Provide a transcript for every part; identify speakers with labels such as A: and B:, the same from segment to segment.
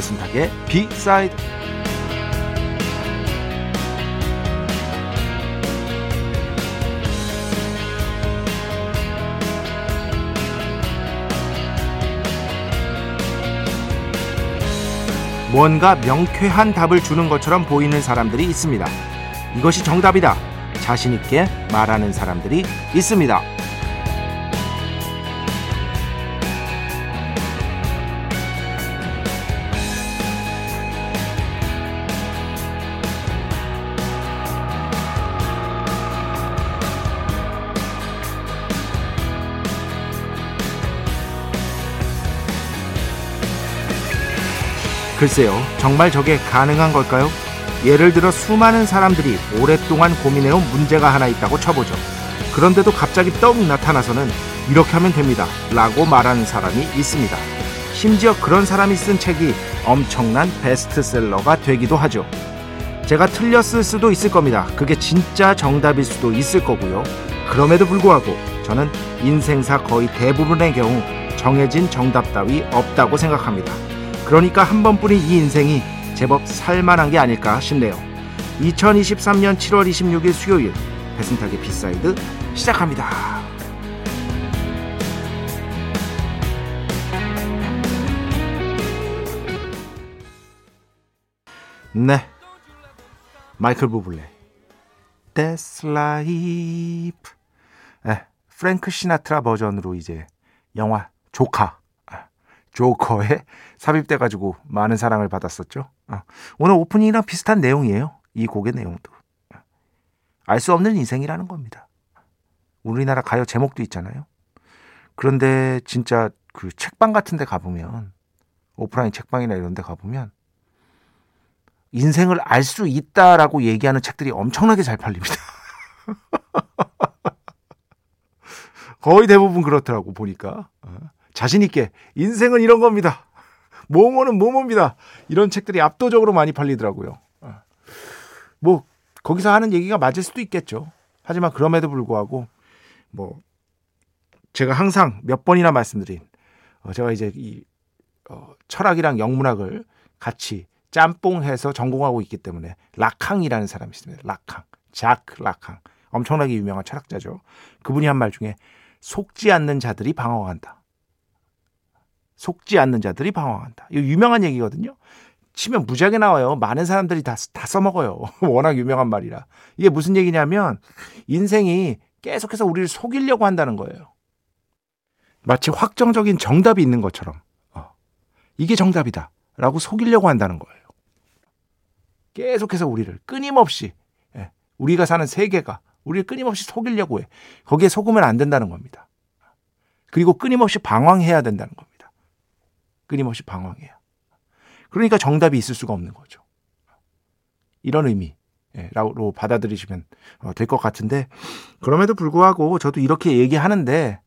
A: 배순탁의 비사이드 뭔가 명쾌한 답을 주는 것처럼 보이는 사람들이 있습니다. 이것이 정답이다. 자신있게 말하는 사람들이 있습니다. 글쎄요, 정말 저게 가능한 걸까요? 예를 들어 수많은 사람들이 오랫동안 고민해온 문제가 하나 있다고 쳐보죠. 그런데도 갑자기 떡 나타나서는 이렇게 하면 됩니다. 라고 말하는 사람이 있습니다. 심지어 그런 사람이 쓴 책이 엄청난 베스트셀러가 되기도 하죠. 제가 틀렸을 수도 있을 겁니다. 그게 진짜 정답일 수도 있을 거고요. 그럼에도 불구하고 저는 인생사 거의 대부분의 경우 정해진 정답 따위 없다고 생각합니다. 그러니까 한 번뿐인 이 인생이 제법 살만한 게 아닐까 싶네요. 2023년 7월 26일 수요일 배순탁의 B side 시작합니다. 네. 마이클 부블레. That's life. 네, 프랭크 시나트라 버전으로 이제 영화 조카 조커에 삽입돼 가지고 많은 사랑을 받았었죠. 어. 오늘 오프닝이랑 비슷한 내용이에요. 이 곡의 내용도. 알 수 없는 인생이라는 겁니다. 우리나라 가요 제목도 있잖아요. 그런데 진짜 그 책방 같은 데 가보면, 오프라인 책방이나 이런 데 가보면, 인생을 알 수 있다라고 얘기하는 책들이 엄청나게 잘 팔립니다. 거의 대부분 그렇더라고, 보니까. 어. 자신있게 인생은 이런 겁니다. 모모는 모모입니다. 이런 책들이 압도적으로 많이 팔리더라고요. 어. 뭐 거기서 하는 얘기가 맞을 수도 있겠죠. 하지만 그럼에도 불구하고 뭐 제가 항상 몇 번이나 말씀드린 어 제가 이제 이 어 철학이랑 영문학을 같이 짬뽕해서 전공하고 있기 때문에 락항이라는 사람이 있습니다. 락항, 작 락항, 엄청나게 유명한 철학자죠. 그분이 한 말 중에 속지 않는 자들이 방황한다. 속지 않는 자들이 방황한다. 이거 유명한 얘기거든요. 치면 무지하게 나와요. 많은 사람들이 다, 다 써먹어요. 워낙 유명한 말이라. 이게 무슨 얘기냐면 인생이 계속해서 우리를 속이려고 한다는 거예요. 마치 확정적인 정답이 있는 것처럼. 어, 이게 정답이다. 라고 속이려고 한다는 거예요. 계속해서 우리를 끊임없이, 예, 우리가 사는 세계가 우리를 끊임없이 속이려고 해. 거기에 속으면 안 된다는 겁니다. 그리고 끊임없이 방황해야 된다는 겁니다. 끊임없이 방황해요. 그러니까 정답이 있을 수가 없는 거죠. 이런 의미로 받아들이시면 어, 될것 같은데 그럼에도 불구하고 저도 이렇게 얘기하는데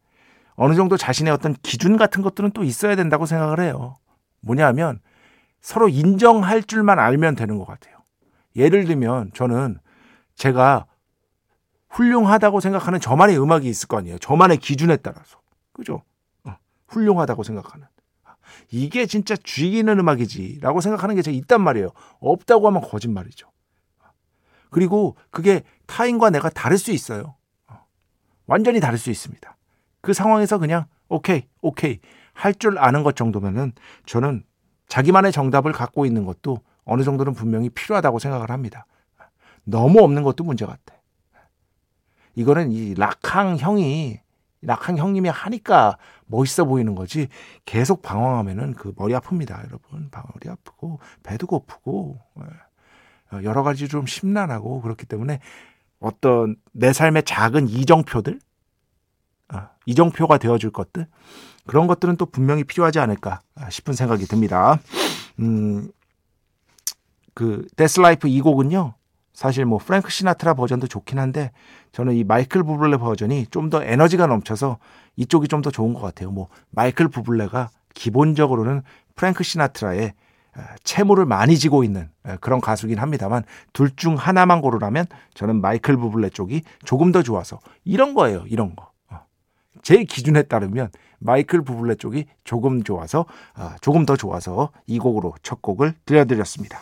A: 어느 정도 자신의 어떤 기준 같은 것들은 또 있어야 된다고 생각을 해요. 뭐냐면 서로 인정할 줄만 알면 되는 것 같아요. 예를 들면 저는 제가 훌륭하다고 생각하는 저만의 음악이 있을 거 아니에요. 저만의 기준에 따라서. 그죠? 어, 훌륭하다고 생각하는. 이게 진짜 죽이는 음악이지라고 생각하는 게 제가 있단 말이에요. 없다고 하면 거짓말이죠. 그리고 그게 타인과 내가 다를 수 있어요. 완전히 다를 수 있습니다. 그 상황에서 그냥 오케이, 오케이 할 줄 아는 것 정도면은 저는 자기만의 정답을 갖고 있는 것도 어느 정도는 분명히 필요하다고 생각을 합니다. 너무 없는 것도 문제 같아. 이거는 이 락항 형이 낙한 형님이 하니까 멋있어 보이는 거지 계속 방황하면은 그 머리 아픕니다, 여러분. 머리 아프고 배도 고프고 예. 어, 여러 가지 좀 심란하고 그렇기 때문에 어떤 내 삶의 작은 이정표들, 어, 이정표가 되어줄 것들, 그런 것들은 또 분명히 필요하지 않을까 싶은 생각이 듭니다. 음, 그, That's life 이 곡은요, 사실 뭐 프랭크 시나트라 버전도 좋긴 한데 저는 이 마이클 부블레 버전이 좀 더 에너지가 넘쳐서 이쪽이 좀 더 좋은 것 같아요. 뭐 마이클 부블레가 기본적으로는 프랭크 시나트라의 채무를 많이 지고 있는 그런 가수긴 합니다만 둘 중 하나만 고르라면 저는 마이클 부블레 쪽이 조금 더 좋아서 이런 거예요. 이런 거. 어. 제 기준에 따르면 마이클 부블레 쪽이 조금 좋아서 어, 조금 더 좋아서 이 곡으로 첫 곡을 들려드렸습니다.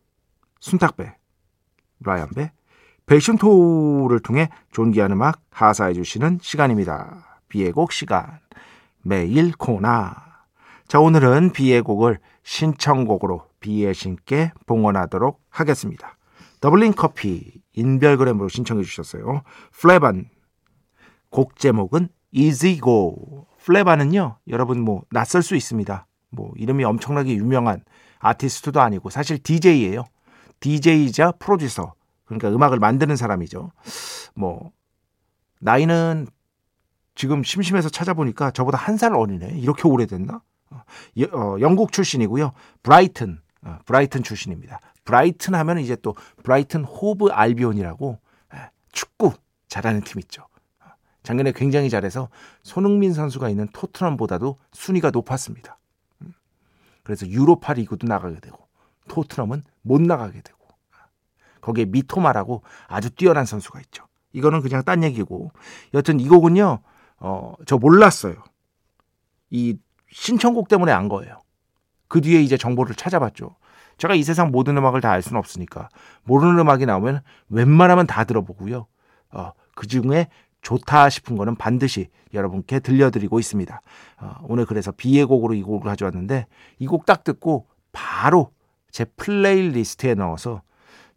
A: 순탁배, 라이언배, 베이션토를 통해 존귀한 음악 하사해 주시는 시간입니다. 비의 곡 시간. 매일 코나. 자, 오늘은 비의 곡을 신청곡으로 비의 신께 봉헌하도록 하겠습니다. 더블린 커피 인별그램으로 신청해 주셨어요. 플레반 곡 제목은 Go. 플레반은요, 여러분 뭐 낯설 수 있습니다. 뭐 이름이 엄청나게 유명한 아티스트도 아니고 사실 DJ예요. DJ이자 프로듀서 그러니까 음악을 만드는 사람이죠. 뭐 나이는 지금 심심해서 찾아보니까 저보다 한 살 어리네. 이렇게 오래됐나? 어, 어, 영국 출신이고요. 브라이튼, 어, 브라이튼 출신입니다. 브라이튼 하면 이제 또 브라이튼 호브 알비온이라고 예, 축구 잘하는 팀 있죠. 어, 작년에 굉장히 잘해서 손흥민 선수가 있는 토트넘보다도 순위가 높았습니다. 음, 그래서 유로파 리그도 나가게 되고 토트넘은 못 나가게 되고 거기에 미토마라고 아주 뛰어난 선수가 있죠. 이거는 그냥 딴 얘기고 여튼 이 곡은요 어, 저 몰랐어요. 이 신청곡 때문에 안 거예요. 그 뒤에 이제 정보를 찾아봤죠. 제가 이 세상 모든 음악을 다 알 수는 없으니까 모르는 음악이 나오면 웬만하면 다 들어보고요. 어, 그 중에 좋다 싶은 거는 반드시 여러분께 들려드리고 있습니다. 어, 오늘 그래서 비의 곡으로 이 곡을 가져왔는데 이 곡 딱 듣고 바로 제 playlist에 넣어서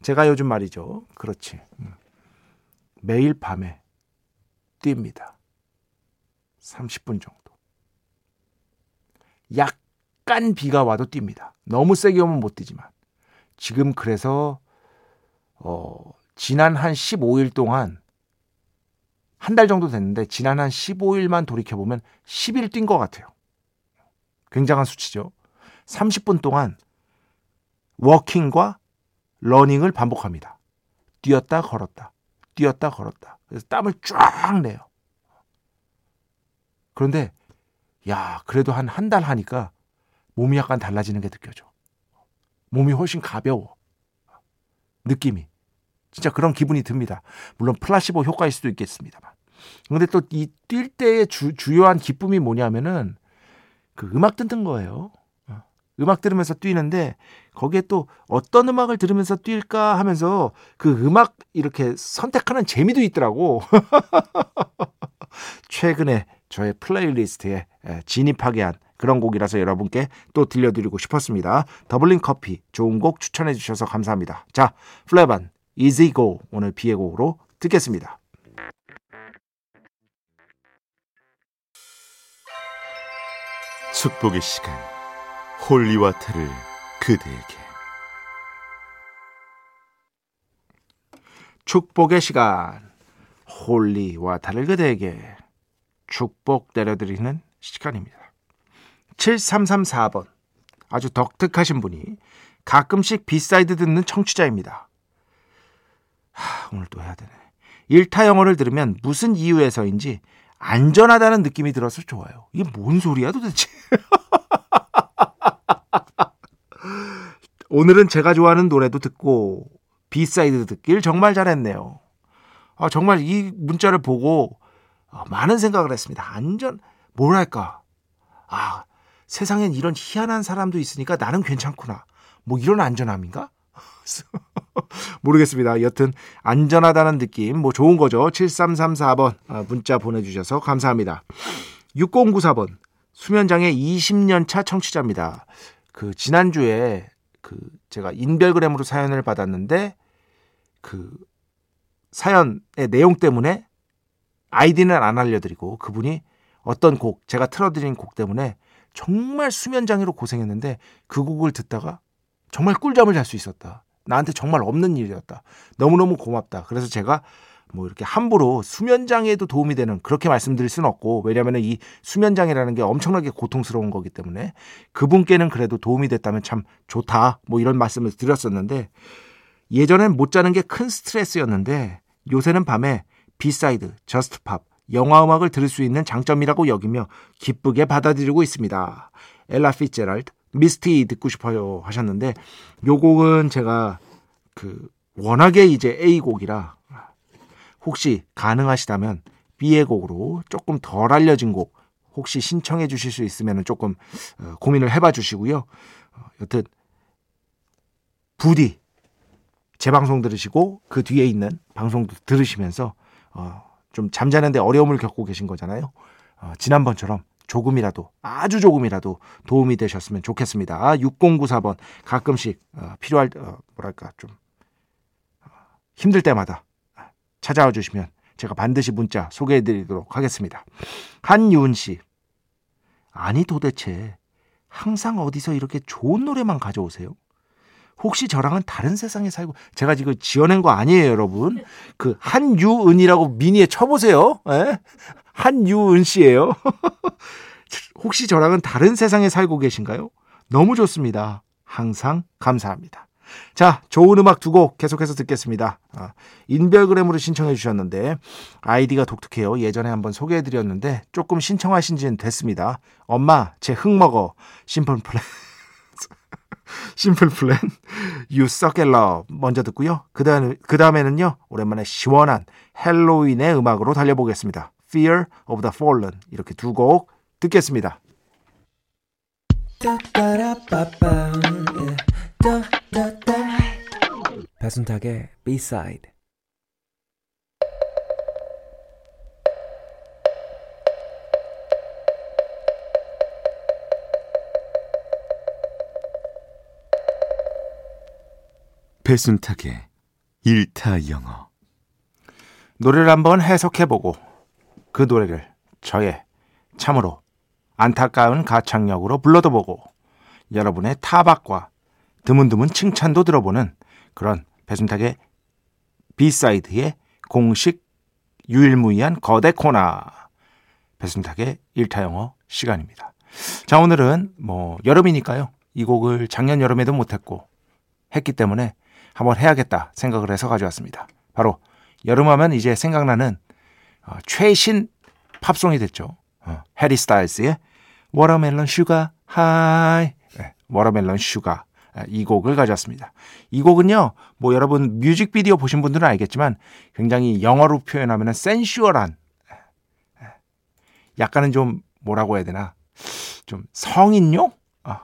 A: 제가 요즘 말이죠. 그렇지. 음. 매일 밤에 뜁니다. 30분 정도. 약간 비가 와도 뜁니다. 너무 세게 오면 못 뛰지만. 지금 그래서 어, 지난 한 15일 동안 한 달 정도 됐는데 지난 한 15일만 돌이켜 보면 10일 뛴 것 같아요. 굉장한 수치죠. 30분 동안 워킹과 러닝을 반복합니다. 뛰었다 걸었다. 뛰었다 걸었다. 그래서 땀을 쫙 내요. 그런데 야, 그래도 한 한 달 하니까 몸이 약간 달라지는 게 느껴져. 몸이 훨씬 가벼워. 느낌이. 진짜 그런 기분이 듭니다. 물론 플라시보 효과일 수도 있겠습니다만. 근데 또 이 뛸 때의 주, 주요한 기쁨이 뭐냐면은 그 음악 듣는 거예요. 음악 들으면서 뛰는데 거기에 또 어떤 음악을 들으면서 뛸까 하면서 그 음악 이렇게 선택하는 재미도 있더라고. 최근에 저의 playlist에 진입하게 한 그런 곡이라서 여러분께 또 들려드리고 싶었습니다. 더블링 커피 좋은 곡 추천해 주셔서 감사합니다. 자, 플레반 이즈 이고 오늘 비의 곡으로 듣겠습니다.
B: 축복의 시간 홀리와타를 그대에게
A: 축복의 시간 홀리와타를 그대에게 축복 내려드리는 시간입니다. 7334번 아주 독특하신 분이 가끔씩 B-side 듣는 청취자입니다. 하, 오늘 또 해야 되네. 일타 영어를 들으면 무슨 이유에서인지 안전하다는 느낌이 들어서 좋아요. 이게 뭔 소리야 도대체? 오늘은 제가 좋아하는 노래도 듣고 B-side 듣길 정말 잘했네요. 아, 정말 이 문자를 보고 아, 많은 생각을 했습니다. 안전 뭐랄까? 아 세상엔 이런 희한한 사람도 있으니까 나는 괜찮구나. 뭐 이런 안전함인가? 모르겠습니다. 여튼 안전하다는 느낌 뭐 좋은 거죠. 7334번 아, 문자 보내주셔서 감사합니다. 6094번 수면장애 20년 차 청취자입니다. 그 지난주에 그 제가 인별그램으로 사연을 받았는데 그 사연의 내용 때문에 아이디는 안 알려드리고 그분이 어떤 곡 제가 틀어드린 곡 때문에 정말 수면 장애로 고생했는데 그 곡을 듣다가 정말 꿀잠을 잘 수 있었다. 나한테 정말 없는 일이었다. 너무너무 고맙다. 그래서 제가 뭐 이렇게 함부로 수면 장애에도 도움이 되는 그렇게 말씀드릴 수는 없고 왜냐하면 이 수면 장애라는 게 엄청나게 고통스러운 거기 때문에 그분께는 그래도 도움이 됐다면 참 좋다. 뭐 이런 말씀을 드렸었는데 예전엔 못 자는 게 큰 스트레스였는데 요새는 밤에 B-side, Just Pop, 영화 음악을 들을 수 있는 장점이라고 여기며 기쁘게 받아들이고 있습니다. 엘라 피제랄드, Misty 듣고 싶어요 하셨는데 요 곡은 제가 그 워낙에 이제 A 곡이라 혹시 가능하시다면 B의 곡으로 조금 덜 알려진 곡 혹시 신청해 주실 수 있으면 조금 어, 고민을 해봐 주시고요. 어, 여튼 부디 제 방송 들으시고 그 뒤에 있는 방송도 들으시면서 어, 좀 잠자는데 어려움을 겪고 계신 거잖아요. 어, 지난번처럼 조금이라도 아주 조금이라도 도움이 되셨으면 좋겠습니다. 6094번 가끔씩 어, 필요할 어, 뭐랄까 좀 어, 힘들 때마다 찾아와 주시면 제가 반드시 문자 소개해 드리도록 하겠습니다. 한유은 씨. 아니 도대체 항상 어디서 이렇게 좋은 노래만 가져오세요? 혹시 저랑은 다른 세상에 살고 제가 지금 지어낸 거 아니에요, 여러분. 그 한유은이라고 미니에 쳐보세요. 에? 예? 한유은 씨예요. 혹시 저랑은 다른 세상에 살고 계신가요? 너무 좋습니다. 항상 감사합니다. 자, 좋은 음악 두 곡 계속해서 듣겠습니다. 아, 인별그램으로 신청해 주셨는데 아이디가 독특해요. 예전에 한번 소개해 드렸는데 조금 신청하신 지는 됐습니다. 엄마, 제 흙 먹어. 심플 플랜. 심플 플랜. You suck at love. 먼저 듣고요. 그 다음에, 그 다음에는요. 오랜만에 시원한 헬로윈의 음악으로 달려보겠습니다. Fear of the Fallen. 이렇게 두 곡 듣겠습니다.
C: 배순탁의 B-side.
B: 배순탁의 일타 영어.
A: 노래를 한번 해석해보고 그 노래를 저의 참으로 안타까운 가창력으로 불러도 보고 여러분의 타박과 드문드문 칭찬도 들어보는 그런 배순탁의 B-side의 공식 유일무이한 거대 코너 배순탁의 일타 영어 시간입니다. 자 오늘은 뭐 여름이니까요. 이 곡을 작년 여름에도 못했고 했기 때문에 한번 해야겠다 생각을 해서 가져왔습니다. 바로 여름하면 이제 생각나는 어, 최신 팝송이 됐죠. 어, 해리 스타일스의 Watermelon Sugar High 네, Watermelon Sugar 이 곡을 가져왔습니다. 이 곡은요, 뭐 여러분 뮤직비디오 보신 분들은 알겠지만 굉장히 영어로 표현하면 sensual한 약간은 좀 뭐라고 해야 되나 좀 성인용 어,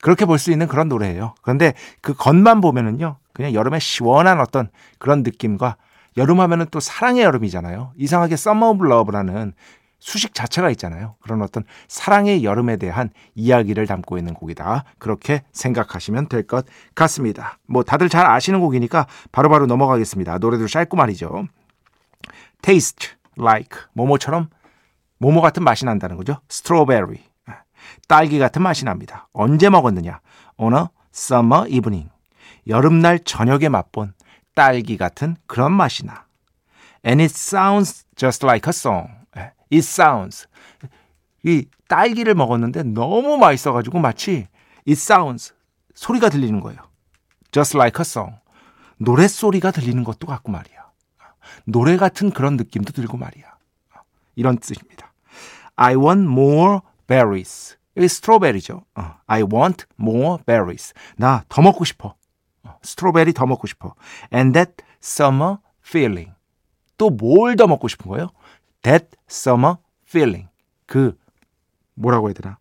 A: 그렇게 볼 수 있는 그런 노래예요. 그런데 그 겉만 보면은요, 그냥 여름에 시원한 어떤 그런 느낌과 여름 하면은 또 사랑의 여름이잖아요. 이상하게 summer of love라는 수식 자체가 있잖아요. 그런 어떤 사랑의 여름에 대한 이야기를 담고 있는 곡이다. 그렇게 생각하시면 될 것 같습니다. 뭐 다들 잘 아시는 곡이니까 바로바로 바로 넘어가겠습니다. 노래도 짧고 말이죠. Taste like 모모처럼 모모 같은 맛이 난다는 거죠. Strawberry. 딸기 같은 맛이 납니다. 언제 먹었느냐? On a summer evening. 여름날 저녁에 맛본 딸기 같은 그런 맛이 나. And it sounds just like a song. 예, it sounds. 이 딸기를 먹었는데 너무 맛있어가지고 마치 it sounds 소리가 들리는 거예요. just like a song. 노랫소리가 들리는 것도 같고 말이야. 노래 같은 그런 느낌도 들고 말이야. 이런 뜻입니다. I want more berries. 여기 스트로베리죠. 어, I want more berries. 나 더 먹고 싶어. 어, 스트로베리 더 먹고 싶어. And that summer feeling. 또 뭘 더 먹고 싶은 거예요? That summer feeling. 그 뭐라고 해야 되나?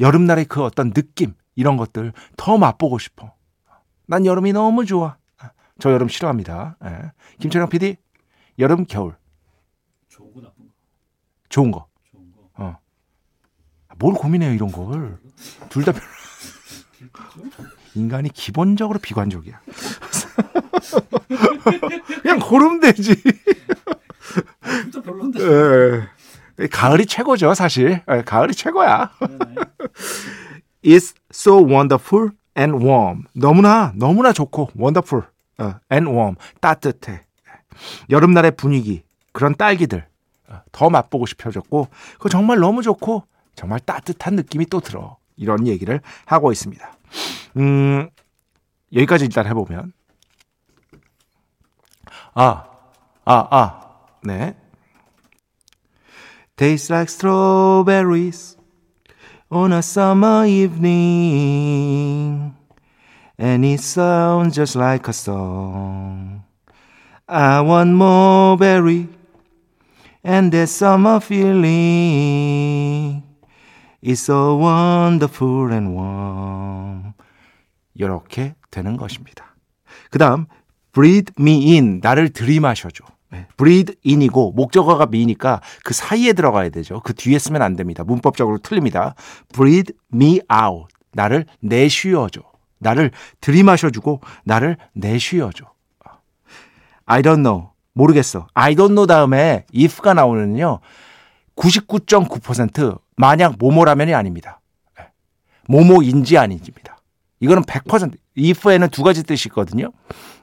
A: 여름날의 그 어떤 느낌 이런 것들 더 맛보고 싶어. 난 여름이 너무 좋아. 저 여름 싫어합니다. 예. 김철영 PD 여름 겨울
D: 좋은 거 나쁜 거?
A: 좋은 거.
D: 좋은 거.
A: 어. 뭘 고민해요 이런 걸. 둘 다 별로. 인간이 기본적으로 비관적이야. 그냥 고르면 되지.
D: 별론데.
A: 예. 가을이 최고죠, 사실. 예, 가을이 최고야.
D: 네네.
A: It's so wonderful and warm. 너무나 너무나 좋고 wonderful 어, and warm. 따뜻해. 여름날의 분위기 그런 딸기들 어, 더 맛보고 싶어졌고 그 정말 너무 좋고 정말 따뜻한 느낌이 또 들어. 이런 얘기를 하고 있습니다. 음, 여기까지 일단 해보면 아, 아, 아, 네. Tastes like strawberries on a summer evening, and it sounds just like a song. I want more berry, and that summer feeling is so wonderful and warm. 이렇게 되는 것입니다. 그 다음, breathe me in. 나를 들이마셔줘. 네, breathe in이고 목적어가 me니까 그 사이에 들어가야 되죠. 그 뒤에 쓰면 안 됩니다. 문법적으로 틀립니다. breathe me out. 나를 내쉬어줘. 나를 들이마셔주고 나를 내쉬어줘. I don't know. 모르겠어. I don't know 다음에 if가 나오면요. 99.9% 만약 모모라면이 아닙니다. 네. 모모인지 아닌지입니다. 이거는 100% if에는 두 가지 뜻이 있거든요.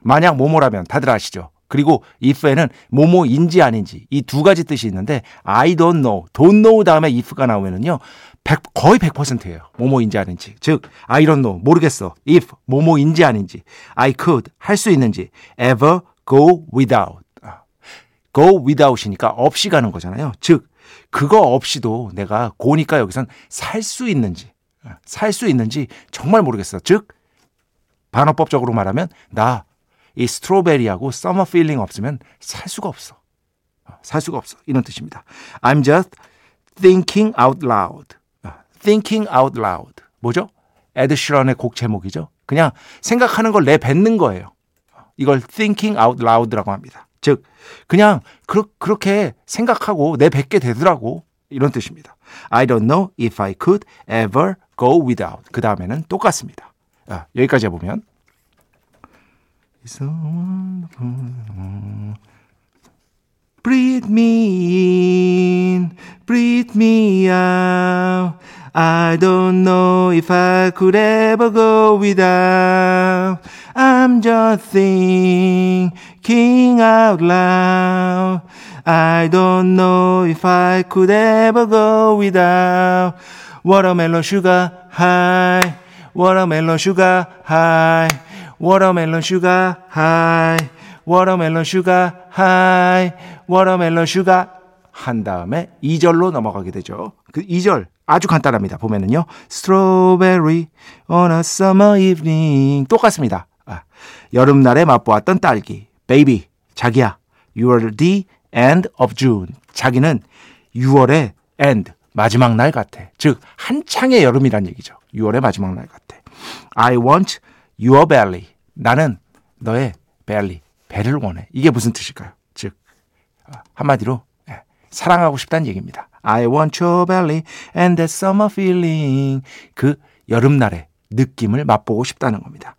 A: 만약 모모라면 다들 아시죠? 그리고 if에는 모모인지 아닌지 이 두 가지 뜻이 있는데 I don't know, don't know 다음에 if가 나오면은요 100, 거의 100%예요. 모모인지 아닌지. 즉 I don't know 모르겠어. if 모모인지 아닌지 I could 할 수 있는지 ever go without 아, go without이니까 없이 가는 거잖아요. 즉 그거 없이도 내가 고니까 여기선 살 수 있는지 살 수 있는지 정말 모르겠어. 즉 반어법적으로 말하면 나 이 strawberry하고 summer feeling 없으면 살 수가 없어. 어, 살 수가 없어. 이런 뜻입니다. I'm just thinking out loud. 어, thinking out loud. 뭐죠? 에드 시런의 곡 제목이죠. 그냥 생각하는 걸 내뱉는 거예요. 이걸 thinking out loud라고 합니다. 즉 그냥 그러, 그렇게 생각하고 내뱉게 되더라고. 이런 뜻입니다. I don't know if I could ever go without. 그 다음에는 똑같습니다. 아, 여기까지 해보면 It's so wonderful. Breathe me in, breathe me out. I don't know if I could ever go without. I'm just thinking out loud. I don't know if I could ever go without. Watermelon sugar high, watermelon sugar high, watermelon sugar high, watermelon sugar high, watermelon sugar 한 다음에 2절로 넘어가게 되죠. 그 2절 아주 간단합니다. 보면은요. Strawberry on a summer evening 똑같습니다. 아, 여름날에 맛보았던 딸기. Baby, 자기야. You're the end of June. 자기는 6월의 end, 마지막 날 같아. 즉 한창의 여름이란 얘기죠. 6월의 마지막 날 같아. I want your belly. 나는 너의 belly, 배를 원해. 이게 무슨 뜻일까요? 즉 아, 한마디로 예, 사랑하고 싶다는 얘기입니다. I want your belly and that summer feeling. 그 여름날의 느낌을 맛보고 싶다는 겁니다.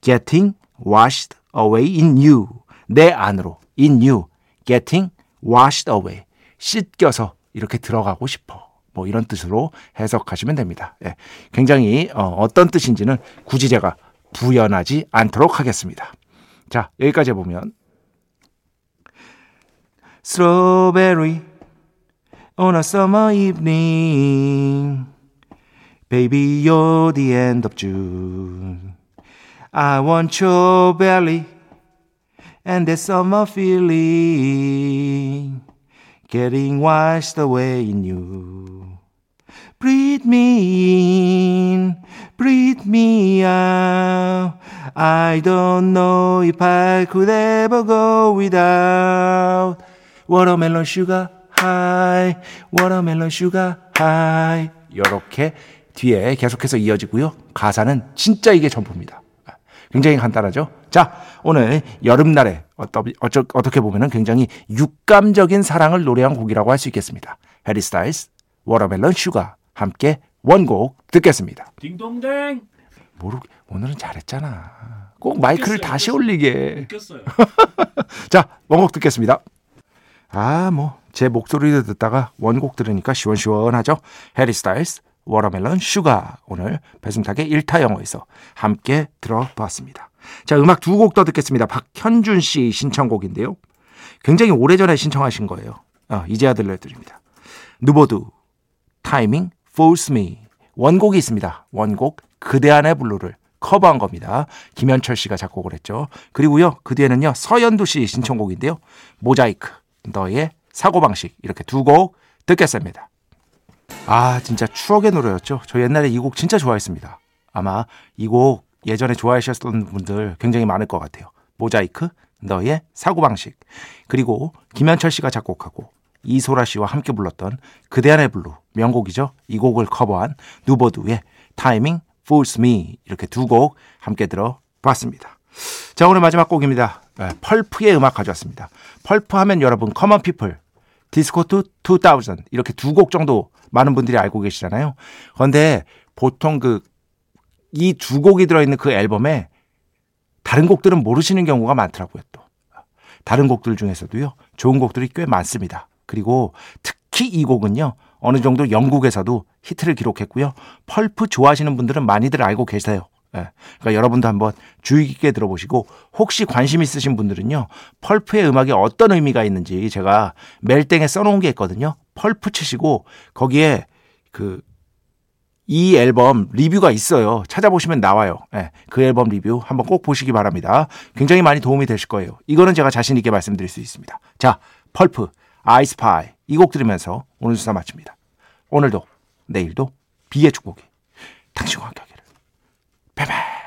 A: Getting washed away in you. 내 안으로. in you. Getting washed away. 씻겨서 이렇게 들어가고 싶어. 뭐 이런 뜻으로 해석하시면 됩니다. 예, 굉장히 어, 떤 뜻인지는 굳이 제가 부연하지 않도록 하겠습니다. 자 여기까지 해보면 Strawberry on a summer evening Baby you're the end of June I want your belly and that summer feeling getting washed away in you. Breathe me in, breathe me out. I don't know if I could ever go without watermelon sugar high, watermelon sugar high. 이렇게 뒤에 계속해서 이어지고요. 가사는 진짜 이게 전부입니다. 굉장히 간단하죠. 자, 오늘 여름날에 어떠, 어쩌, 어떻게 보면 굉장히 육감적인 사랑을 노래한 곡이라고 할 수 있겠습니다. 해리 스타일스, Watermelon Sugar 함께 원곡 듣겠습니다.
D: 딩동댕.
A: 모르 오늘은 잘했잖아. 꼭 마이크를
D: 웃겼어요,
A: 다시
D: 웃겼어요.
A: 올리게.
D: 웃겼어요.
A: 자, 원곡 듣겠습니다. 아, 뭐 제 목소리를 듣다가 원곡 들으니까 시원시원하죠. 해리 스타일스, Watermelon Sugar 오늘 배순탁의 1타 영어에서 함께 들어봤습니다. 자, 음악 두 곡 더 듣겠습니다. 박현준 씨 신청곡인데요. 굉장히 오래전에 신청하신 거예요. 어, 이제야 들려드립니다. 누보드 타이밍 Fools Me 원곡이 있습니다. 원곡 그대 안의 블루를 커버한 겁니다. 김현철 씨가 작곡을 했죠. 그리고요 그 뒤에는요 서현두 씨 신청곡인데요. 모자이크 너의 사고방식 이렇게 두 곡 듣겠습니다. 아 진짜 추억의 노래였죠. 저 옛날에 이 곡 진짜 좋아했습니다. 아마 이 곡 예전에 좋아하셨던 분들 굉장히 많을 것 같아요. 모자이크 너의 사고방식 그리고 김현철 씨가 작곡하고 이소라 씨와 함께 불렀던 그대 안의 블루 명곡이죠. 이 곡을 커버한 누보드의 타이밍 Fools Me 이렇게 두 곡 함께 들어봤습니다. 자 오늘 마지막 곡입니다. 네, 펄프의 음악 가져왔습니다. 펄프 하면 여러분 Common People Disco two 2000 이렇게 두 곡 정도 많은 분들이 알고 계시잖아요. 그런데 보통 그 이 두 곡이 들어있는 그 앨범에 다른 곡들은 모르시는 경우가 많더라고요. 또 다른 곡들 중에서도요 좋은 곡들이 꽤 많습니다. 그리고 특히 이 곡은요 어느 정도 영국에서도 히트를 기록했고요. 펄프 좋아하시는 분들은 많이들 알고 계세요. 예. 그러니까 여러분도 한번 주의 깊게 들어보시고 혹시 관심 있으신 분들은요 펄프의 음악에 어떤 의미가 있는지 제가 멜땡에 써놓은 게 있거든요. 펄프 치시고 거기에 그 이 앨범 리뷰가 있어요. 찾아보시면 나와요. 예, 그 앨범 리뷰 한번 꼭 보시기 바랍니다. 굉장히 많이 도움이 되실 거예요. 이거는 제가 자신 있게 말씀드릴 수 있습니다. 자, 펄프, 아이스파이 이 곡 들으면서 오늘 수사 마칩니다. 오늘도 내일도 비의 축복이 당신과 함께 하기를. 바이바이.